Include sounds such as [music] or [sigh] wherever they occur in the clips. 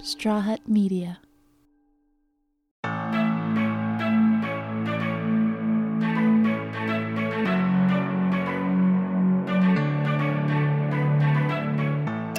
Straw Hut Media.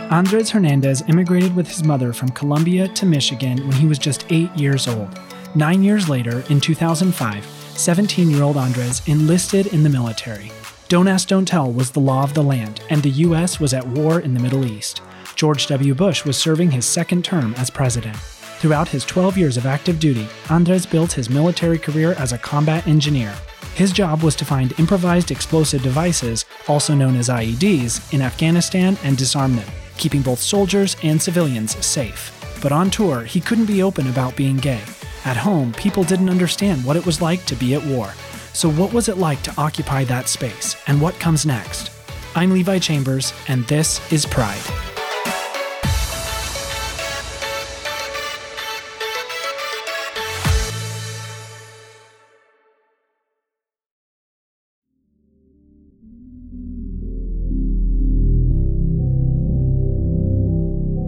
Andres Hernandez immigrated with his mother from Colombia to Michigan when he was just eight years old. Nine years later, in 2005, 17 year old Andres enlisted in the military. Don't Ask, Don't Tell was the law of the land, and the U.S. was at war in the Middle East. George W. Bush was serving his second term as president. Throughout his 12 years of active duty, Andres built his military career as a combat engineer. His job was to find improvised explosive devices, also known as IEDs, in Afghanistan and disarm them, keeping both soldiers and civilians safe. But on tour, he couldn't be open about being gay. At home, people didn't understand what it was like to be at war. So, what was it like to occupy that space, and what comes next? I'm Levi Chambers, and this is Pride.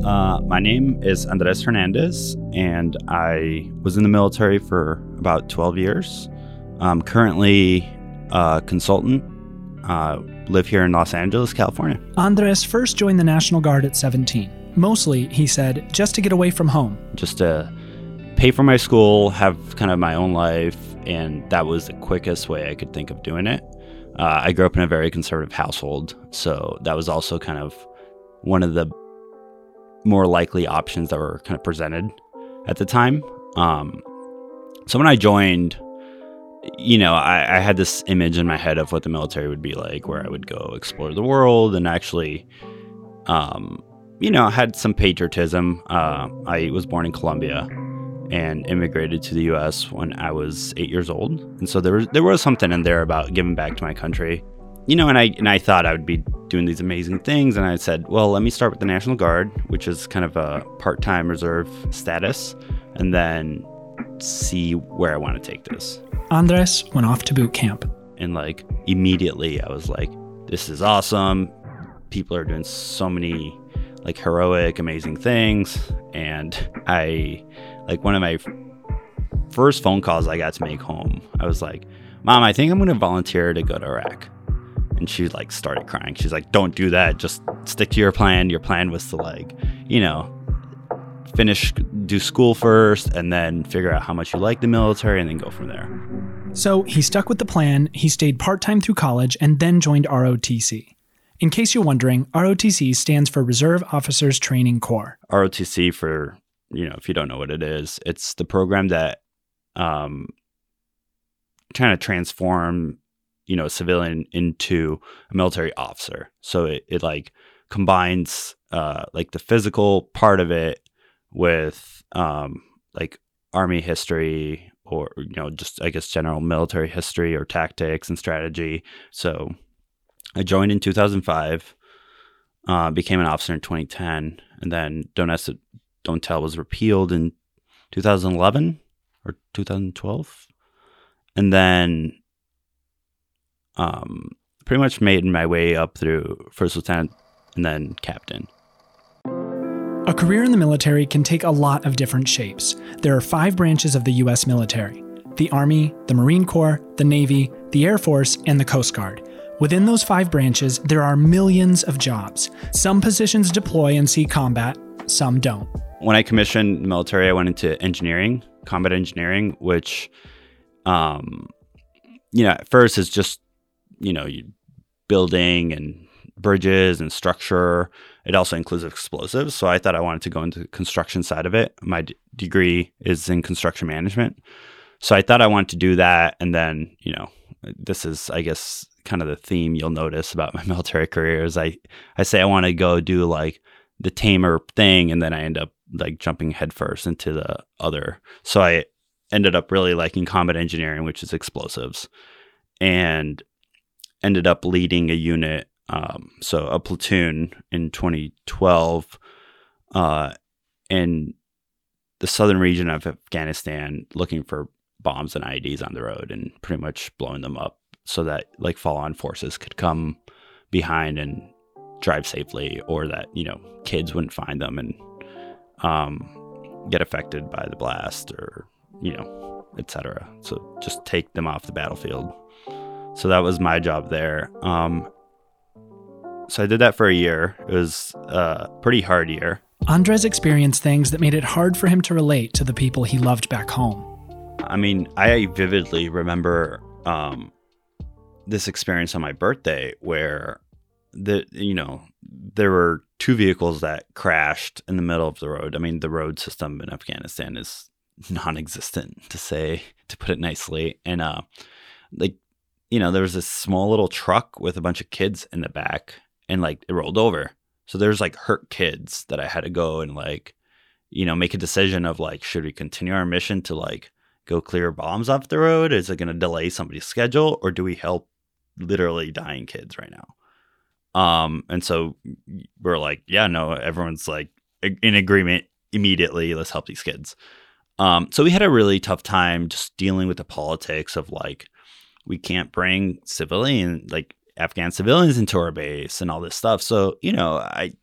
Uh, my name is Andres Hernandez, and I was in the military for about 12 years. I'm currently a consultant, uh, live here in Los Angeles, California. Andres first joined the National Guard at 17. Mostly, he said, just to get away from home. Just to pay for my school, have kind of my own life, and that was the quickest way I could think of doing it. Uh, I grew up in a very conservative household, so that was also kind of one of the more likely options that were kind of presented at the time. Um, so when I joined, you know, I, I, had this image in my head of what the military would be like, where I would go explore the world and actually, um, you know, had some patriotism. Uh, I was born in Colombia and immigrated to the U.S. when I was eight years old, and so there was there was something in there about giving back to my country you know, and I and I thought I would be doing these amazing things, and I said, well, let me start with the National Guard, which is kind of a part-time reserve status, and then see where I want to take this. Andres went off to boot camp, and like immediately, I was like, this is awesome. People are doing so many like heroic, amazing things, and I like one of my first phone calls I got to make home. I was like, Mom, I think I'm going to volunteer to go to Iraq and she like started crying. She's like, "Don't do that. Just stick to your plan. Your plan was to like, you know, finish do school first and then figure out how much you like the military and then go from there." So, he stuck with the plan. He stayed part-time through college and then joined ROTC. In case you're wondering, ROTC stands for Reserve Officers Training Corps. ROTC for, you know, if you don't know what it is, it's the program that um trying to transform you know, a civilian into a military officer. So it, it like combines uh, like the physical part of it with um, like army history or you know just I guess general military history or tactics and strategy. So I joined in 2005, uh, became an officer in 2010, and then Don't Ask, Don't Tell was repealed in 2011 or 2012, and then um, pretty much made my way up through first lieutenant and then captain. A career in the military can take a lot of different shapes. There are five branches of the U.S. military the Army, the Marine Corps, the Navy, the Air Force, and the Coast Guard. Within those five branches, there are millions of jobs. Some positions deploy and see combat, some don't. When I commissioned the military, I went into engineering, combat engineering, which, um, you know, at first is just you know, building and bridges and structure. It also includes explosives. So I thought I wanted to go into the construction side of it. My d- degree is in construction management. So I thought I wanted to do that. And then, you know, this is, I guess, kind of the theme you'll notice about [laughs] my military career is I, I say I want to go do like the tamer thing. And then I end up like jumping headfirst into the other. So I ended up really liking combat engineering, which is explosives. And ended up leading a unit, um, so a platoon in 2012 uh, in the southern region of Afghanistan looking for bombs and IEDs on the road and pretty much blowing them up so that like follow on forces could come behind and drive safely or that, you know, kids wouldn't find them. And um, get affected by the blast or you know, etc. So just take them off the battlefield. So that was my job there. Um, so I did that for a year. It was a pretty hard year. Andres experienced things that made it hard for him to relate to the people he loved back home. I mean, I vividly remember um, this experience on my birthday where the you know there were two vehicles that crashed in the middle of the road. I mean, the road system in Afghanistan is non-existent to say to put it nicely, and uh, like you know there was this small little truck with a bunch of kids in the back, and like it rolled over. So there's like hurt kids that I had to go and like you know make a decision of like should we continue our mission to like go clear bombs off the road? Is it going to delay somebody's schedule, or do we help literally dying kids right now? Um, and so we're like, yeah, no, everyone's like in agreement immediately. Let's help these kids. Um, so we had a really tough time just dealing with the politics of like, we can't bring civilian, like Afghan civilians into our base and all this stuff. So, you know, I,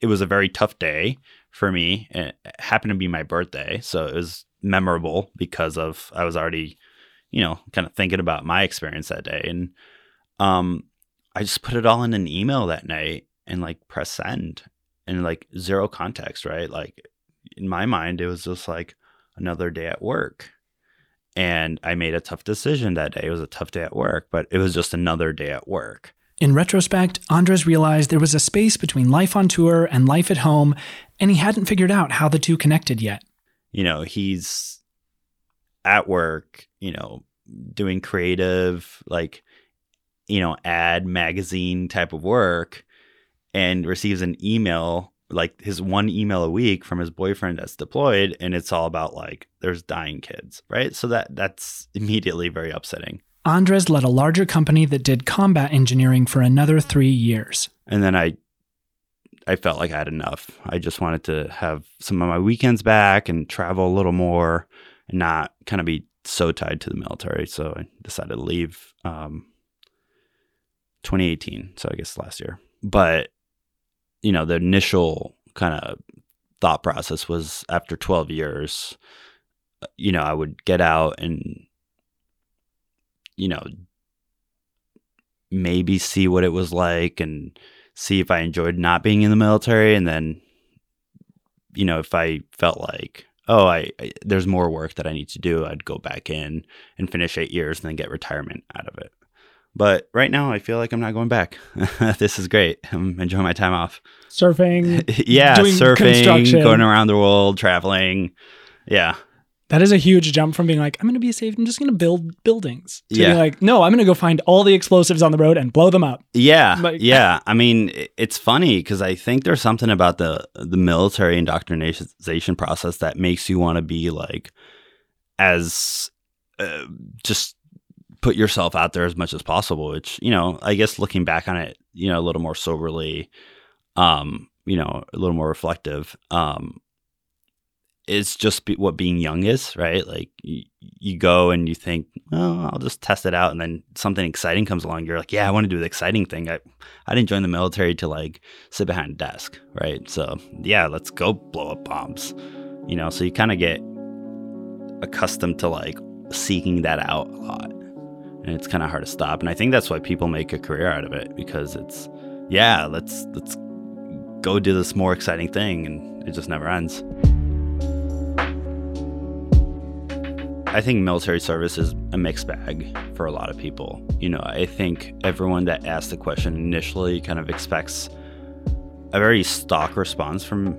it was a very tough day for me. It happened to be my birthday. So it was memorable because of, I was already, you know, kind of thinking about my experience that day. And, um, I just put it all in an email that night and like press send and like zero context, right? Like in my mind, it was just like another day at work. And I made a tough decision that day. It was a tough day at work, but it was just another day at work. In retrospect, Andres realized there was a space between life on tour and life at home, and he hadn't figured out how the two connected yet. You know, he's at work, you know, doing creative, like you know, ad magazine type of work and receives an email, like his one email a week from his boyfriend that's deployed, and it's all about like there's dying kids, right? So that that's immediately very upsetting. Andres led a larger company that did combat engineering for another three years. And then I I felt like I had enough. I just wanted to have some of my weekends back and travel a little more and not kind of be so tied to the military. So I decided to leave. Um, 2018. So I guess last year. But, you know, the initial kind of thought process was after 12 years, uh, you know, I would get out and, you know, maybe see what it was like and see if I enjoyed not being in the military. And then, you know, if I felt like, oh, I, I, there's more work that I need to do, I'd go back in and finish eight years and then get retirement out of it. But right now, I feel like I'm not going back. [laughs] this is great. I'm enjoying my time off. Surfing. [laughs] yeah, surfing, going around the world, traveling. Yeah. That is a huge jump from being like, I'm going to be safe. I'm just going to build buildings. To yeah. like, no, I'm going to go find all the explosives on the road and blow them up. Yeah. Like, yeah. I mean, it's funny because I think there's something about the the military indoctrination process that makes you want to be like as uh, just put yourself out there as much as possible which you know i guess looking back on it you know a little more soberly um you know a little more reflective um it's just be, what being young is right? Like you, you go and you think oh i'll just test it out. And then something exciting comes along you're like yeah i want to do the exciting thing. I i didn't join the military to like sit behind a desk right? So yeah let's go blow up bombs you know? So you kind of get accustomed to like seeking that out a lot and it's kind of hard to stop. And I think that's why people make a career out of it because it's, yeah, let's let's go do this more exciting thing, and it just never ends. I think military service is a mixed bag for a lot of people. You know, I think everyone that asks the question initially kind of expects a very stock response from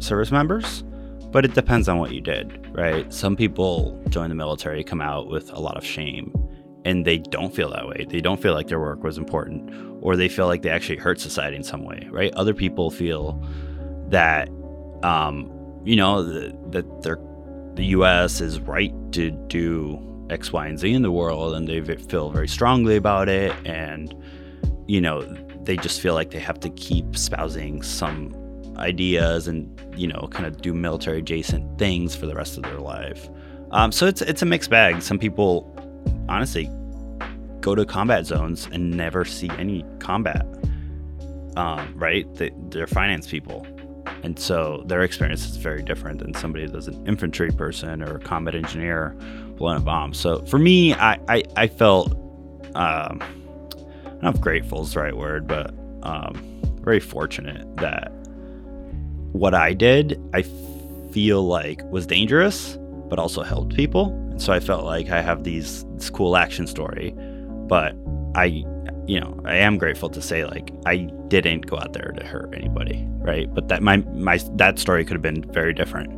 service members, but it depends on what you did, right? Some people join the military, come out with a lot of shame and they don't feel that way. They don't feel like their work was important, or they feel like they actually hurt society in some way, right? Other people feel that, um, you know, that the U.S. is right to do X, Y, and Z in the world, and they feel very strongly about it, and you know, they just feel like they have to keep spousing some ideas and you know, kind of do military adjacent things for the rest of their life. Um, so it's it's a mixed bag. Some people honestly go to combat zones and never see any combat. Um, right? They, they're finance people. And so their experience is very different than somebody that's an infantry person or a combat engineer blowing a bomb. So for me, I, I, I felt, um, I don't know if grateful is the right word, but um, very fortunate that what I did, I feel like was dangerous, but also helped people. So I felt like I have these this cool action story, but I you know, I am grateful to say like I didn't go out there to hurt anybody, right? But that my my that story could have been very different,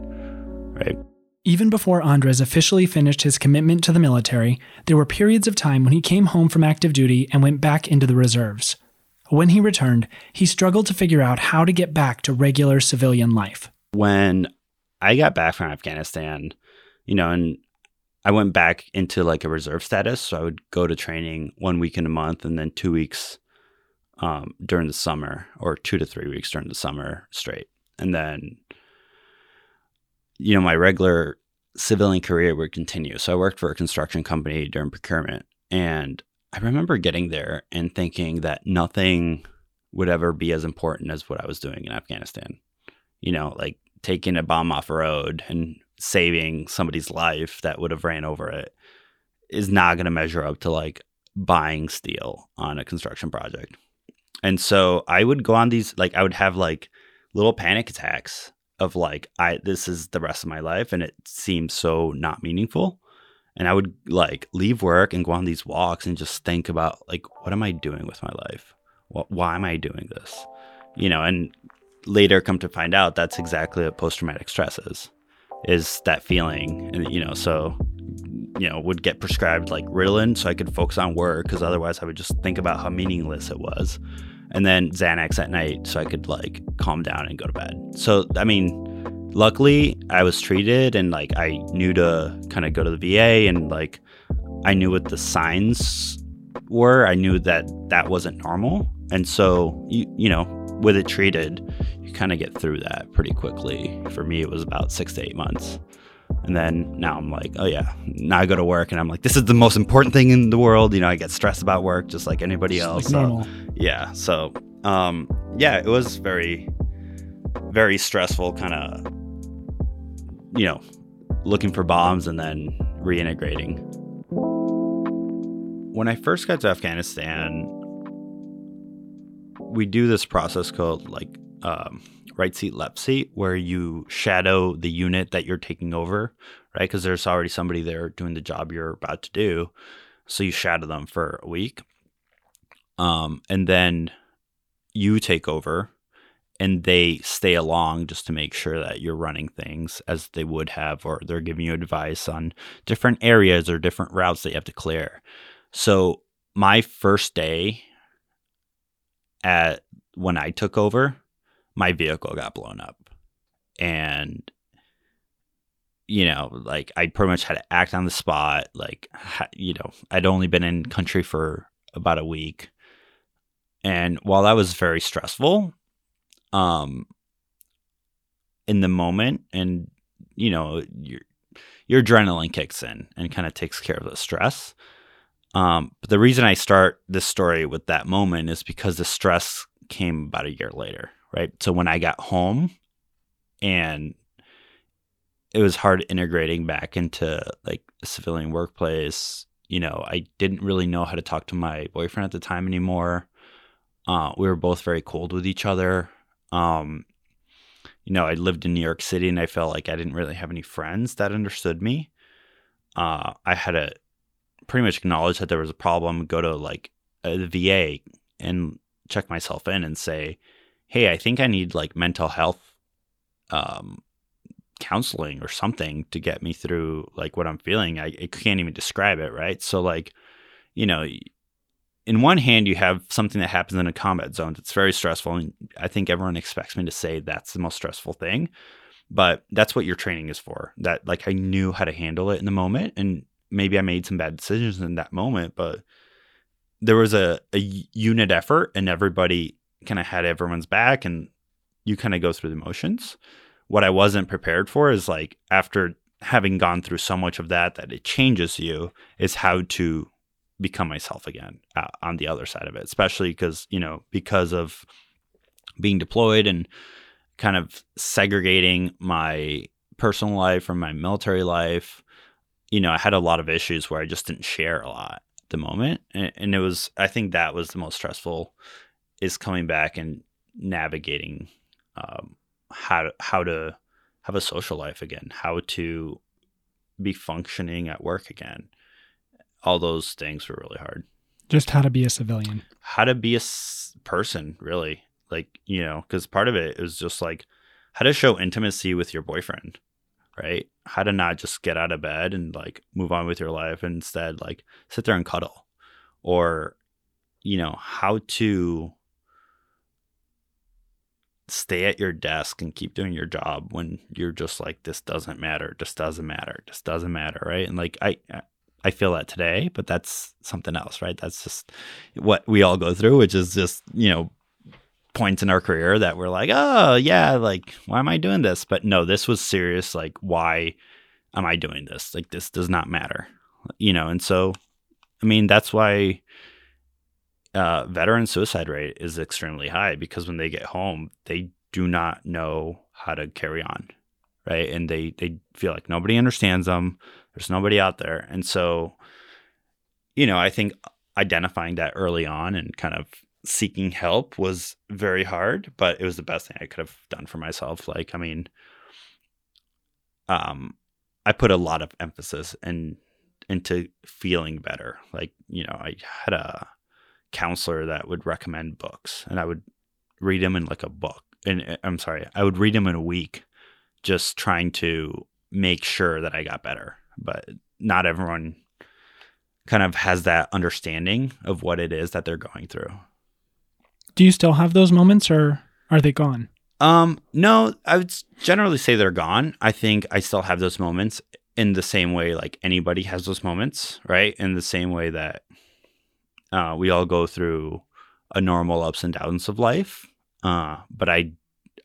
right? Even before Andres officially finished his commitment to the military, there were periods of time when he came home from active duty and went back into the reserves. When he returned, he struggled to figure out how to get back to regular civilian life. When I got back from Afghanistan, you know, and I went back into like a reserve status. So I would go to training one week in a month and then two weeks um, during the summer or two to three weeks during the summer straight. And then, you know, my regular civilian career would continue. So I worked for a construction company during procurement. And I remember getting there and thinking that nothing would ever be as important as what I was doing in Afghanistan. You know, like taking a bomb off a road and saving somebody's life that would have ran over it is not going to measure up to like buying steel on a construction project. And so I would go on these like I would have like little panic attacks of like I this is the rest of my life and it seems so not meaningful. And I would like leave work and go on these walks and just think about like what am I doing with my life? Why am I doing this? You know, and later come to find out that's exactly what post traumatic stress is is that feeling and you know so you know would get prescribed like ritalin so i could focus on work because otherwise i would just think about how meaningless it was. And then xanax at night so i could like calm down and go to bed. So i mean luckily i was treated and like i knew to kind of go to the va and like i knew what the signs were. I knew that that wasn't normal. And so you you know with it treated, you kind of get through that pretty quickly. For me, it was about six to eight months. And then now I'm like, oh yeah, now I go to work and I'm like, this is the most important thing in the world. You know, I get stressed about work just like anybody just else. Like so. Yeah. So, um, yeah, it was very, very stressful kind of, you know, looking for bombs and then reintegrating. When I first got to Afghanistan, we do this process called like um, right seat, left seat, where you shadow the unit that you're taking over, right? Because there's already somebody there doing the job you're about to do. So you shadow them for a week. Um, and then you take over and they stay along just to make sure that you're running things as they would have, or they're giving you advice on different areas or different routes that you have to clear. So my first day at when I took over, my vehicle got blown up. And you know, like I pretty much had to act on the spot. Like, you know, I'd only been in country for about a week. And while that was very stressful, um, in the moment, and you know, your your adrenaline kicks in and kind of takes care of the stress. Um, but the reason I start this story with that moment is because the stress came about a year later, right? So when I got home and it was hard integrating back into like a civilian workplace, you know, I didn't really know how to talk to my boyfriend at the time anymore. Uh, we were both very cold with each other. Um, you know, I lived in New York City and I felt like I didn't really have any friends that understood me. Uh, I had a pretty much acknowledge that there was a problem, go to like a VA and check myself in and say, "Hey, I think I need like mental health um, counseling or something to get me through like what I'm feeling." I, I can't even describe it, right? So like, you know, in one hand, you have something that happens in a combat zone that's very stressful, and I think everyone expects me to say that's the most stressful thing. But that's what your training is for. That like I knew how to handle it in the moment, and maybe I made some bad decisions in that moment, but there was a, a unit effort and everybody kind of had everyone's back and you kind of go through the motions. What I wasn't prepared for is like after having gone through so much of that that it changes you is how to become myself again uh, on the other side of it especially because you know because of being deployed and kind of segregating my personal life from my military life. You know, I had a lot of issues where I just didn't share a lot at the moment. And, and it was, I think that was the most stressful is coming back and navigating um, how to, how to have a social life again, how to be functioning at work again. All those things were really hard. Just how to be a civilian. How to be a s- person, really. Like, you know, because part of it is just like how to show intimacy with your boyfriend, right? How to not just get out of bed and like move on with your life and instead like sit there and cuddle. Or, you know, how to stay at your desk and keep doing your job when you're just like this doesn't matter just doesn't matter just doesn't matter right and like i i feel that today but that's something else right that's just what we all go through which is just you know points in our career that we're like oh yeah like why am i doing this but no this was serious like why am i doing this like this does not matter you know and so i mean that's why uh, veteran suicide rate is extremely high because when they get home, they do not know how to carry on, right? And they they feel like nobody understands them. There's nobody out there, and so, you know, I think identifying that early on and kind of seeking help was very hard, but it was the best thing I could have done for myself. Like, I mean, um, I put a lot of emphasis in into feeling better. Like, you know, I had a counselor that would recommend books and I would read them in like a book. And uh, I'm sorry, I would read them in a week just trying to make sure that I got better. But not everyone kind of has that understanding of what it is that they're going through. Do you still have those moments or are they gone? Um, no, I would generally say they're gone. I think I still have those moments in the same way like anybody has those moments, right? In the same way that uh, we all go through a normal ups and downs of life, uh, but I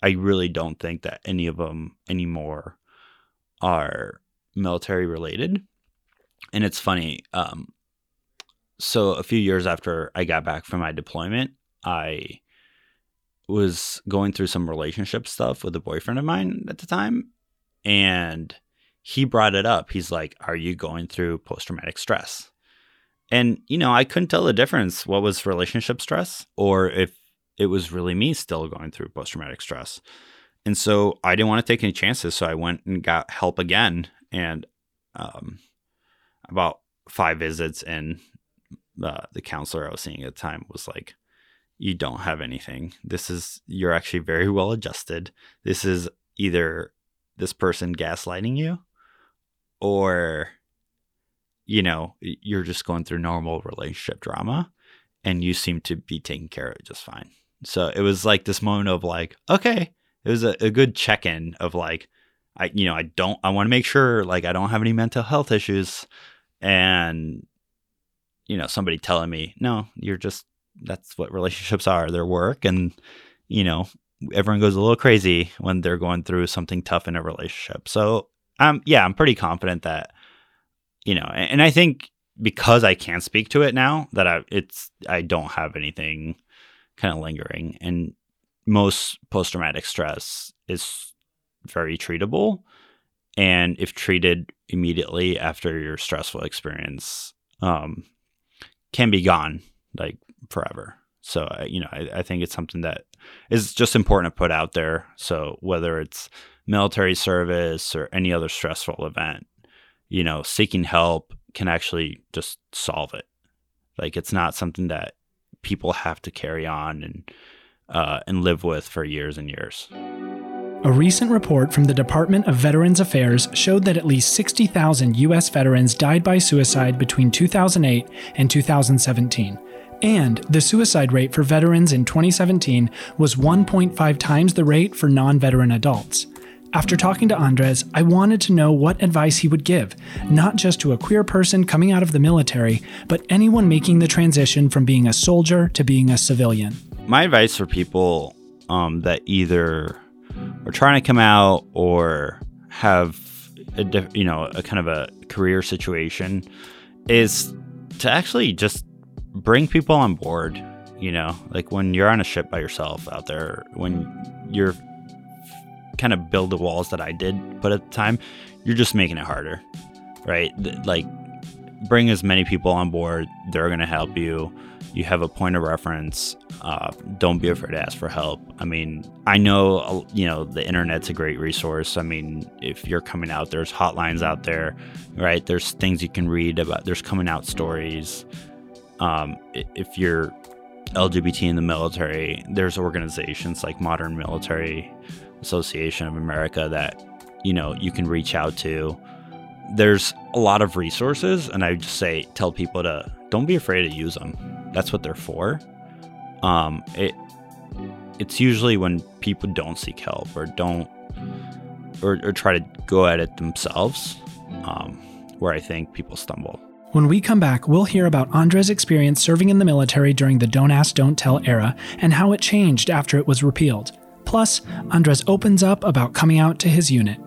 I really don't think that any of them anymore are military related. And it's funny. Um, so a few years after I got back from my deployment, I was going through some relationship stuff with a boyfriend of mine at the time, and he brought it up. He's like, "Are you going through post traumatic stress?" And, you know, I couldn't tell the difference what was relationship stress or if it was really me still going through post traumatic stress. And so I didn't want to take any chances. So I went and got help again. And um, about five visits in, uh, the counselor I was seeing at the time was like, you don't have anything. This is, you're actually very well adjusted. This is either this person gaslighting you or you know, you're just going through normal relationship drama and you seem to be taking care of it just fine. So it was like this moment of like, okay, it was a, a good check in of like, I, you know, I don't, I want to make sure like I don't have any mental health issues. And, you know, somebody telling me, no, you're just, that's what relationships are. They're work. And, you know, everyone goes a little crazy when they're going through something tough in a relationship. So, um, yeah, I'm pretty confident that you know, and I think because I can't speak to it now that I it's I don't have anything kind of lingering and most post traumatic stress is very treatable and if treated immediately after your stressful experience um can be gone like forever so you know I, I think it's something that is just important to put out there so whether it's military service or any other stressful event you know, seeking help can actually just solve it. Like it's not something that people have to carry on and uh, and live with for years and years. A recent report from the Department of Veterans Affairs showed that at least 60,000 U.S. veterans died by suicide between 2008 and 2017. And the suicide rate for veterans in 2017 was 1.5 times the rate for non veteran adults. After talking to Andres, I wanted to know what advice he would give, not just to a queer person coming out of the military, but anyone making the transition from being a soldier to being a civilian. My advice for people um, that either are trying to come out or have a you know a kind of a career situation is to actually just bring people on board. You know, like when you're on a ship by yourself out there, when you're kind of build the walls that I did put at the time, you're just making it harder, right? Like, bring as many people on board. They're going to help you. You have a point of reference. Uh, don't be afraid to ask for help. I mean, I know, uh, you know, the internet's a great resource. I mean, if you're coming out, there's hotlines out there, right? There's things you can read about, there's coming out stories. Um, if you're LGBT in the military, there's organizations like Modern Military Association of America that, you know, you can reach out to there's a lot of resources, and I just say tell people to don't be afraid to use them. That's what they're for. Um, it it's usually when people don't seek help or don't or, or try to go at it themselves um, where I think people stumble. When we come back, we'll hear about Andres' experience serving in the military during the Don't Ask, Don't Tell era and how it changed after it was repealed. Plus, Andres opens up about coming out to his unit.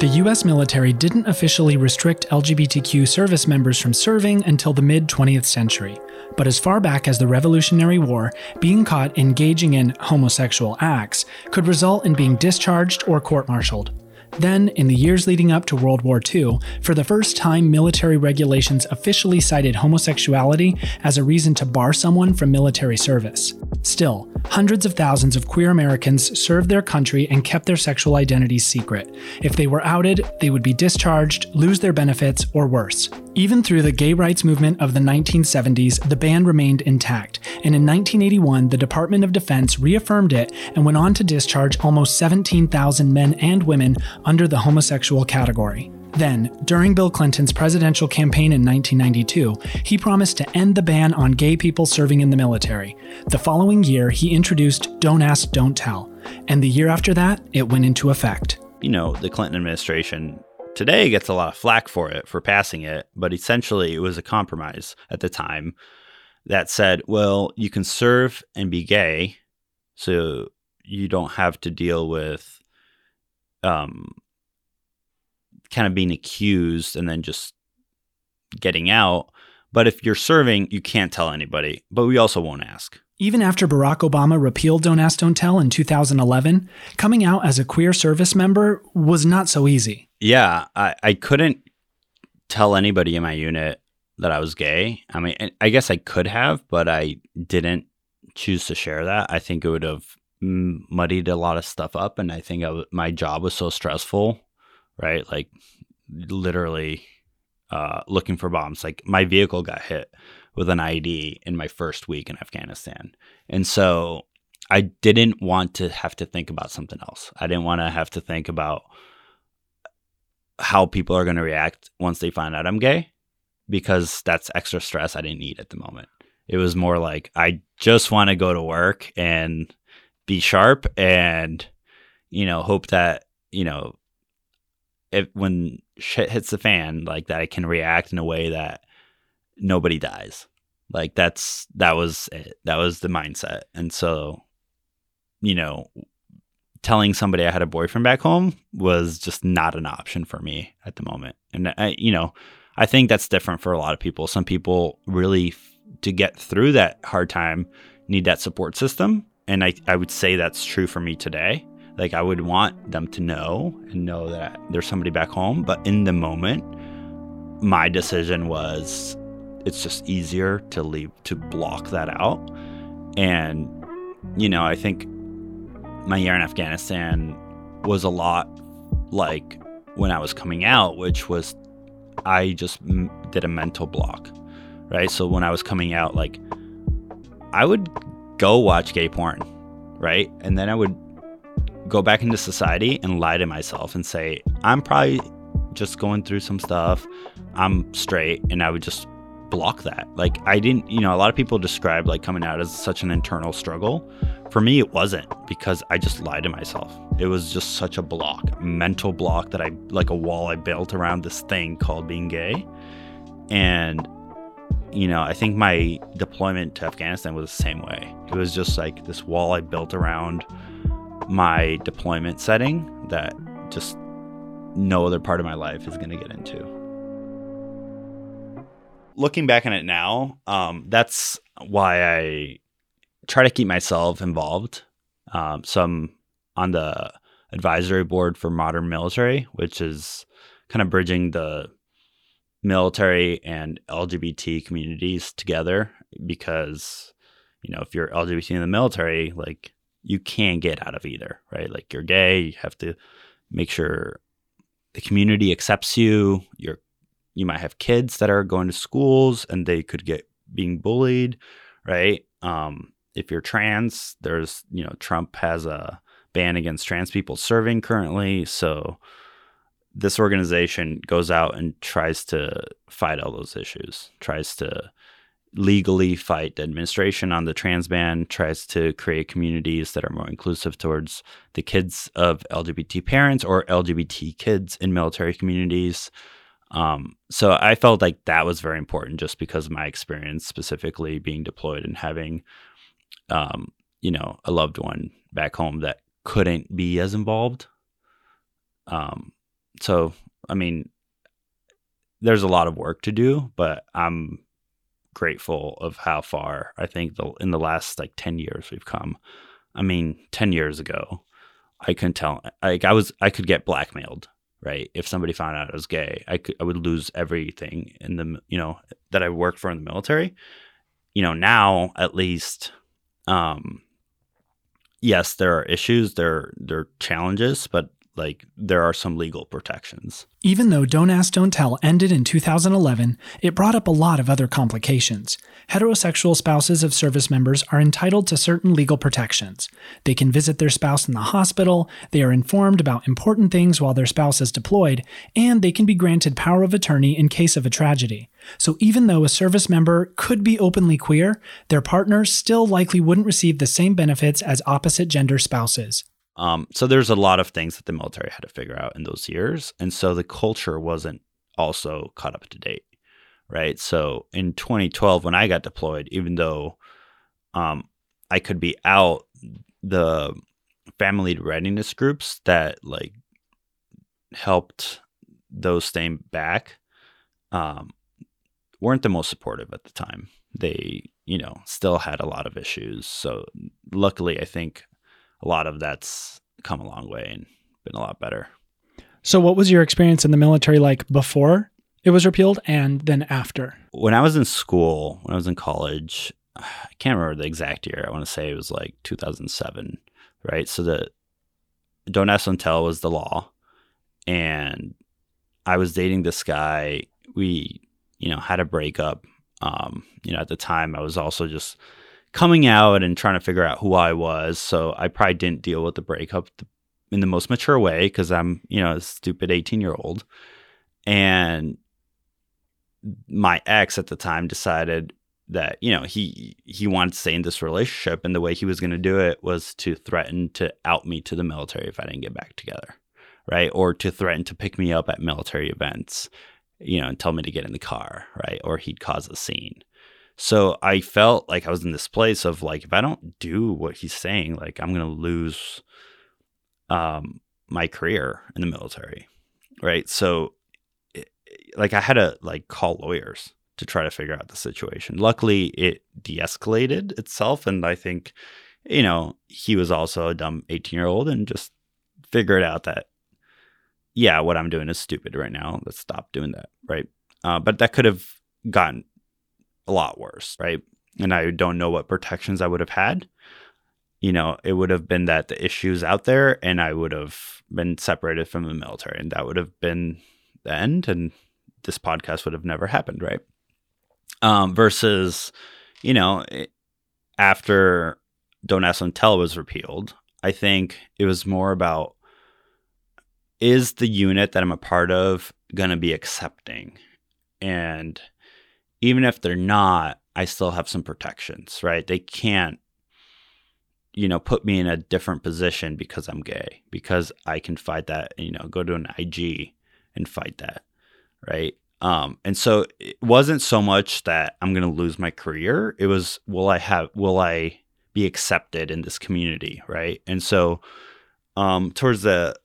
The US military didn't officially restrict LGBTQ service members from serving until the mid 20th century, but as far back as the Revolutionary War, being caught engaging in homosexual acts could result in being discharged or court martialed. Then, in the years leading up to World War II, for the first time, military regulations officially cited homosexuality as a reason to bar someone from military service. Still, hundreds of thousands of queer Americans served their country and kept their sexual identities secret. If they were outed, they would be discharged, lose their benefits, or worse. Even through the gay rights movement of the 1970s, the ban remained intact, and in 1981, the Department of Defense reaffirmed it and went on to discharge almost 17,000 men and women under the homosexual category. Then, during Bill Clinton's presidential campaign in 1992, he promised to end the ban on gay people serving in the military. The following year, he introduced Don't Ask, Don't Tell, and the year after that, it went into effect. You know, the Clinton administration today gets a lot of flack for it, for passing it, but essentially it was a compromise at the time that said, well, you can serve and be gay, so you don't have to deal with um, kind of being accused and then just getting out. But if you're serving, you can't tell anybody, but we also won't ask. Even after Barack Obama repealed Don't Ask, Don't Tell in 2011, coming out as a queer service member was not so easy. Yeah, I, I couldn't tell anybody in my unit that I was gay. I mean, I guess I could have, but I didn't choose to share that. I think it would have muddied a lot of stuff up. And I think my job was so stressful right? Like literally uh, looking for bombs. Like my vehicle got hit with an IED in my first week in Afghanistan. And so I didn't want to have to think about something else. I didn't want to have to think about how people are going to react once they find out I'm gay because that's extra stress I didn't need at the moment. It was more like I just want to go to work and be sharp and you know hope that you know if when shit hits the fan like that, I can react in a way that nobody dies. Like that's that was it. That was the mindset. And so, you know, telling somebody I had a boyfriend back home was just not an option for me at the moment. And I, you know, I think that's different for a lot of people. Some people really to get through that hard time need that support system, and I I would say that's true for me today. Like I would want them to know and know that there's somebody back home. But in the moment, my decision was it's just easier to leave to block that out. And, you know, I think my year in Afghanistan was a lot like when I was coming out, which was I just m- did a mental block, right? So when I was coming out, like I would go watch gay porn, right? And then I would go back into society and lie to myself and say, I'm probably just going through some stuff. I'm straight. And I would just block that. Like, I didn't, you know, a lot of people describe like coming out as such an internal struggle. For me, it wasn't because I just lied to myself. It was just such a block, mental block that I, like a wall I built around this thing called being gay. And, you know, I think my deployment to Afghanistan was the same way. It was just like this wall I built around my deployment setting that just no other part of my life is going to get into. Looking back on it now, um, that's why I try to keep myself involved. Um, so I'm on the advisory board for Modern Military, which is kind of bridging the military and LGBT communities together because you know if you're LGBT in the military like you can't get out of either right like you're gay you have to make sure the community accepts you you're you might have kids that are going to schools and they could get being bullied right um if you're trans there's you know Trump has a ban against trans people serving currently so this organization goes out and tries to fight all those issues, tries to legally fight the administration on the trans ban, tries to create communities that are more inclusive towards the kids of LGBT parents or LGBT kids in military communities. Um, so I felt like that was very important just because of my experience specifically being deployed and having, um, you know, a loved one back home that couldn't be as involved. Um, so I mean, there's a lot of work to do, but I'm grateful of how far I think the in the last like 10 years we've come. I mean, 10 years ago, I couldn't tell like I was I could get blackmailed, right? If somebody found out I was gay, I could I would lose everything in the you know that I worked for in the military. You know, now at least um yes, there are issues, there there are challenges, but like there are some legal protections. Even though Don't Ask, Don't Tell ended in 2011, it brought up a lot of other complications. Heterosexual spouses of service members are entitled to certain legal protections. They can visit their spouse in the hospital, they are informed about important things while their spouse is deployed, and they can be granted power of attorney in case of a tragedy. So even though a service member could be openly queer, their partner still likely wouldn't receive the same benefits as opposite gender spouses. Um, so there's a lot of things that the military had to figure out in those years, and so the culture wasn't also caught up to date, right? So in 2012, when I got deployed, even though um, I could be out, the family readiness groups that like helped those staying back um, weren't the most supportive at the time. They, you know, still had a lot of issues. So luckily, I think a lot of that's come a long way and been a lot better. So, what was your experience in the military like before it was repealed and then after? When I was in school, when I was in college, I can't remember the exact year. I want to say it was like 2007, right? So, the Don't Ask, Don't Tell was the law. And I was dating this guy. We, you know, had a breakup. Um, you know, at the time, I was also just coming out and trying to figure out who I was. So I probably didn't deal with the breakup in the most mature way because I'm, you know, a stupid 18 year old. And my ex at the time decided that, you know, he he wanted to stay in this relationship and the way he was going to do it was to threaten to out me to the military if I didn't get back together. Right? Or to threaten to pick me up at military events, you know, and tell me to get in the car, right? Or he'd cause a scene. So I felt like I was in this place of like, if I don't do what he's saying, like I'm going to lose um, my career in the military. Right. So it, like I had to like call lawyers to try to figure out the situation. Luckily it de-escalated itself. And I think, you know, he was also a dumb 18 year old and just figured out that, yeah, what I'm doing is stupid right now. Let's stop doing that. Right. Uh, but that could have gotten a lot worse, right? And I don't know what protections I would have had. You know, it would have been that the issues out there and I would have been separated from the military and that would have been the end and this podcast would have never happened, right? Um, versus, you know, after Don't Ask Don't Tell was repealed, I think it was more about is the unit that I'm a part of going to be accepting? And even if they're not, I still have some protections, right? They can't, you know, put me in a different position because I'm gay, because I can fight that, you know, go to an IG and fight that, right? Um, and so it wasn't so much that I'm going to lose my career. It was, will I have, will I be accepted in this community, right? And so, um, towards the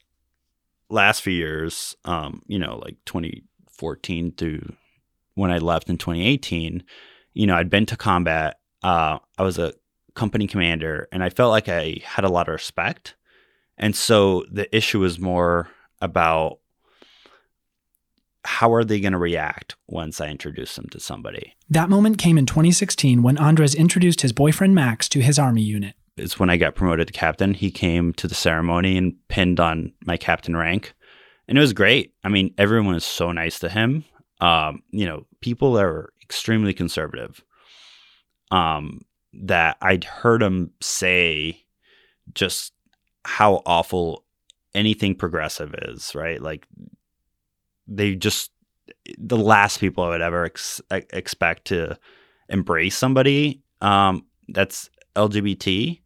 last few years, um, you know, like 2014 to when I left in 2018, you know, I'd been to combat. Uh, I was a company commander, and I felt like I had a lot of respect. And so the issue was more about how are they going to react once I introduce them to somebody? That moment came in 2016 when Andres introduced his boyfriend Max to his army unit. It's when I got promoted to captain. He came to the ceremony and pinned on my captain rank. And it was great. I mean, everyone was so nice to him. Um, you know, people are extremely conservative. Um, that I'd heard him say just how awful anything progressive is, right? Like they just the last people I would ever ex- expect to embrace somebody um, that's LGBT.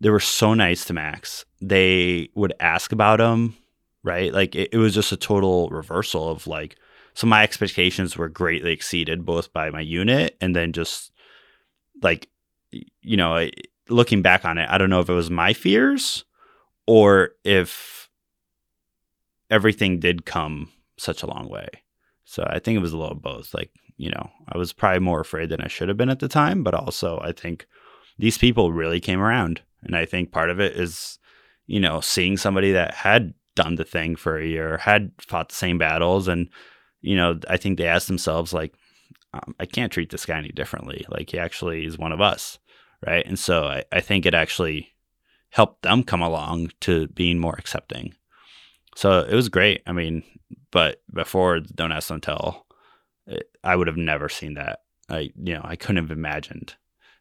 They were so nice to Max. They would ask about him, right? Like it, it was just a total reversal of like, so my expectations were greatly exceeded both by my unit and then just like, you know, looking back on it, I don't know if it was my fears or if everything did come such a long way. So I think it was a little both. Like, you know, I was probably more afraid than I should have been at the time, but also I think these people really came around. And I think part of it is, you know, seeing somebody that had done the thing for a year, had fought the same battles. And, you know, I think they asked themselves, like, um, I can't treat this guy any differently. Like, he actually is one of us. Right. And so I, I think it actually helped them come along to being more accepting. So it was great. I mean, but before Don't Ask, Don't Tell, it, I would have never seen that. I, you know, I couldn't have imagined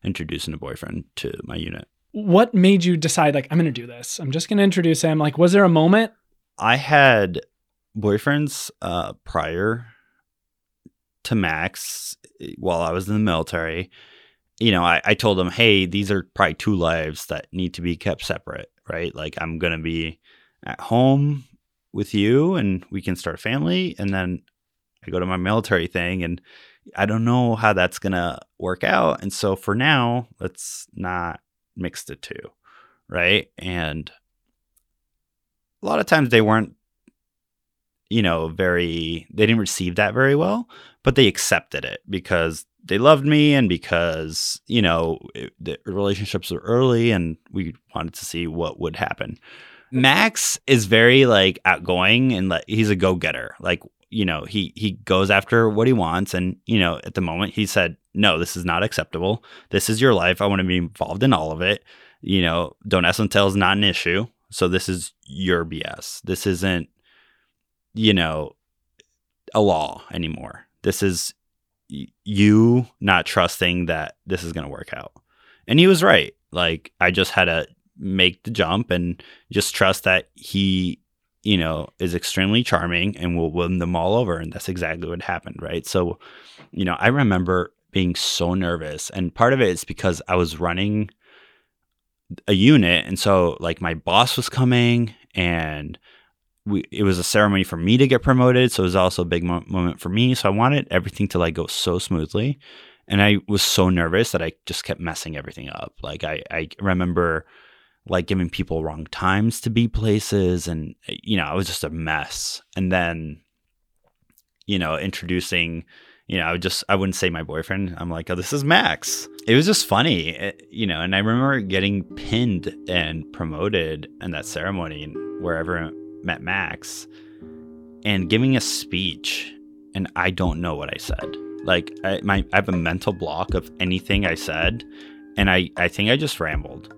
introducing a boyfriend to my unit. What made you decide, like, I'm going to do this? I'm just going to introduce him. Like, was there a moment? I had boyfriends uh, prior to Max while I was in the military. You know, I, I told them, hey, these are probably two lives that need to be kept separate, right? Like, I'm going to be at home with you and we can start a family and then I go to my military thing and I don't know how that's going to work out and so for now let's not mix the two right and a lot of times they weren't you know very they didn't receive that very well but they accepted it because they loved me and because you know it, the relationships were early and we wanted to see what would happen. Max is very like outgoing and like he's a go getter. Like you know he he goes after what he wants and you know at the moment he said no this is not acceptable. This is your life. I want to be involved in all of it. You know don't ask and tell is not an issue. So this is your bs this isn't you know a law anymore. This is you not trusting that this is going to work out. And he was right. Like i just had to make the jump and just trust that he you know is extremely charming and will win them all over and that's exactly what happened right? So you know i remember being so nervous and part of it is because i was running a unit and so like my boss was coming and we, it was a ceremony for me to get promoted so it was also a big mo- moment for me so i wanted everything to like go so smoothly and i was so nervous that i just kept messing everything up like i, I remember like giving people wrong times to be places and you know, I was just a mess. And then you know, introducing you know, I would just I wouldn't say my boyfriend. I'm like, "Oh, this is Max." It was just funny, it, eh, you know, and I remember getting pinned and promoted in that ceremony wherever I met Max and giving a speech and I don't know what I said. Like I my I have a mental block of anything I said and I I think I just rambled.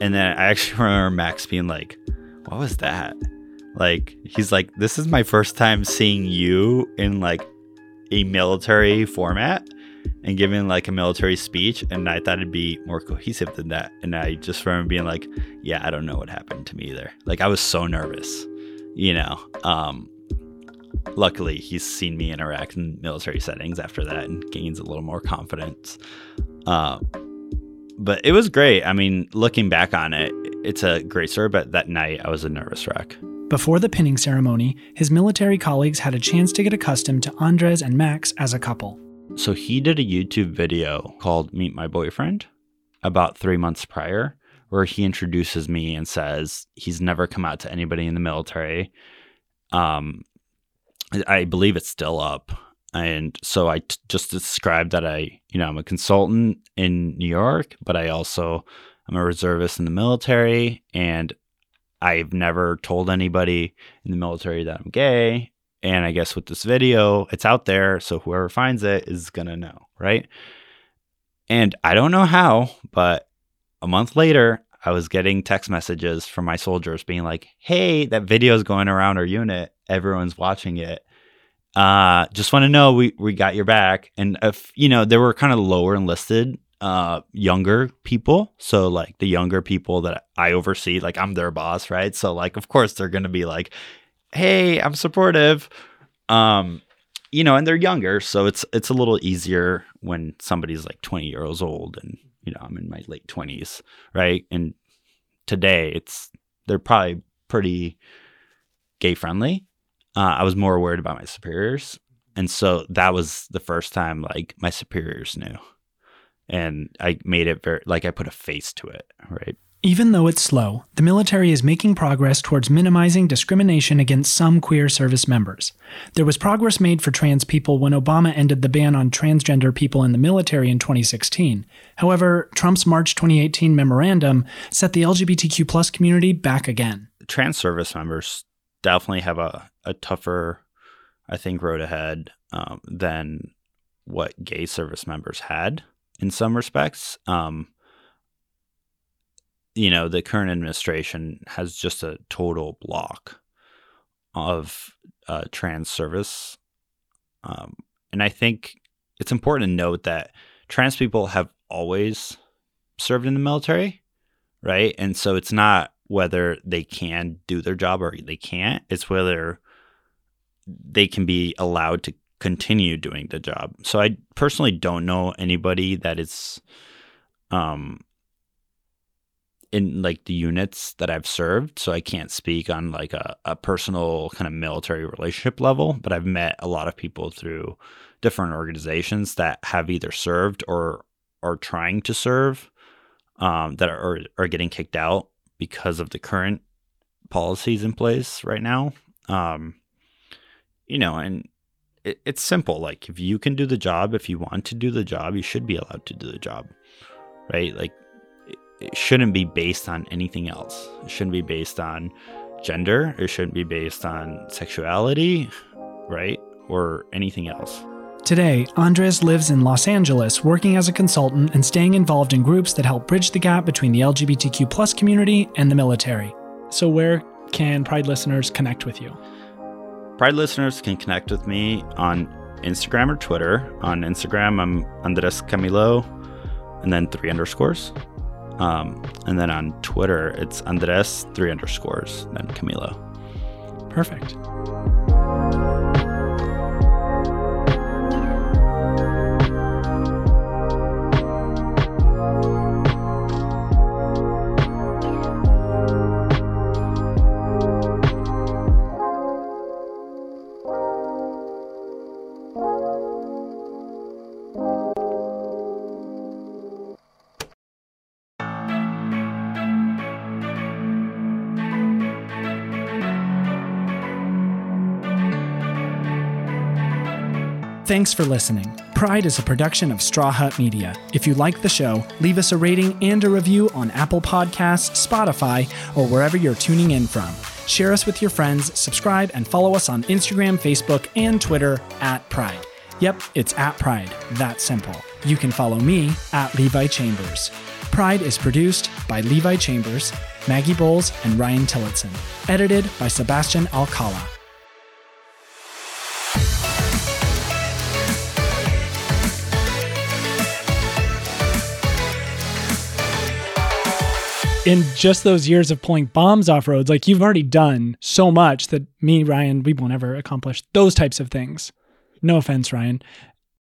And then I [laughs] actually remember Max being like, What was that? Like, he's like, This is my first time seeing you in like a military format and giving like a military speech. And I thought it'd be more cohesive than that. And I just remember being like, Yeah, I don't know what happened to me either. Like, I was so nervous, you know. Um, luckily, he's seen me interact in military settings after that and gains a little more confidence. Uh, but it was great. I mean, looking back on it, it's a great story, but that night I was a nervous wreck. Before the pinning ceremony, his military colleagues had a chance to get accustomed to Andres and Max as a couple. So he did a YouTube video called Meet My Boyfriend about three months prior, where he introduces me and says he's never come out to anybody in the military. Um, I believe it's still up. And so I t- just described that I, you know, I'm a consultant in New York, but I also I'm a reservist in the military, and I've never told anybody in the military that I'm gay. And I guess with this video, it's out there, so whoever finds it is gonna know, right? And I don't know how, but a month later, I was getting text messages from my soldiers being like, "Hey, that video is going around our unit. Everyone's watching it. Uh, just want to know we we got your back." And if you know, there were kind of lower enlisted, uh, younger people. So like the younger people that I oversee, like I'm their boss, right? So like, of course, they're gonna be like, "Hey, I'm supportive." Um, you know, and they're younger, so it's it's a little easier when somebody's like 20 years old and you know, I'm in my late 20s, right? And today it's they're probably pretty gay friendly. Uh, I was more worried about my superiors, and so that was the first time like my superiors knew, and I made it very like I put a face to it, right? Even though it's slow, the military is making progress towards minimizing discrimination against some queer service members. There was progress made for trans people when Obama ended the ban on transgender people in the military in 2016. However, Trump's March 2018 memorandum set the LGBTQ plus community back again. Trans service members definitely have a, a tougher, I think, road ahead um, than what gay service members had in some respects. Um, you know, the current administration has just a total block of uh, trans service. Um, and I think it's important to note that trans people have always served in the military, right? And so it's not whether they can do their job or they can't, it's whether they can be allowed to continue doing the job. So I personally don't know anybody that is um in like the units that I've served, so I can't speak on like a, a personal kind of military relationship level, but I've met a lot of people through different organizations that have either served or are trying to serve um, that are are getting kicked out because of the current policies in place right now. Um, you know, and it, it's simple. Like if you can do the job, if you want to do the job, you should be allowed to do the job, right? Like it shouldn't be based on anything else. It shouldn't be based on gender. It shouldn't be based on sexuality, right? Or anything else. Today, Andres lives in Los Angeles, working as a consultant and staying involved in groups that help bridge the gap between the LGBTQ plus community and the military. So, where can Pride listeners connect with you? Pride listeners can connect with me on Instagram or Twitter. On Instagram, I'm Andres Camilo, and then three underscores. Um, and then on Twitter, it's Andres three underscores, then Camilo. Perfect. Thanks for listening. Pride is a production of Straw Hut Media. If you like the show, leave us a rating and a review on Apple Podcasts, Spotify, or wherever you're tuning in from. Share us with your friends, subscribe, and follow us on Instagram, Facebook, and Twitter at Pride. Yep, it's at Pride. That simple. You can follow me at Levi Chambers. Pride is produced by Levi Chambers, Maggie Boles, and Ryan Tillotson. Edited by Sebastian Alcala. In just those years of pulling bombs off roads, like you've already done so much that me, Ryan, we won't ever accomplish those types of things. No offense, Ryan.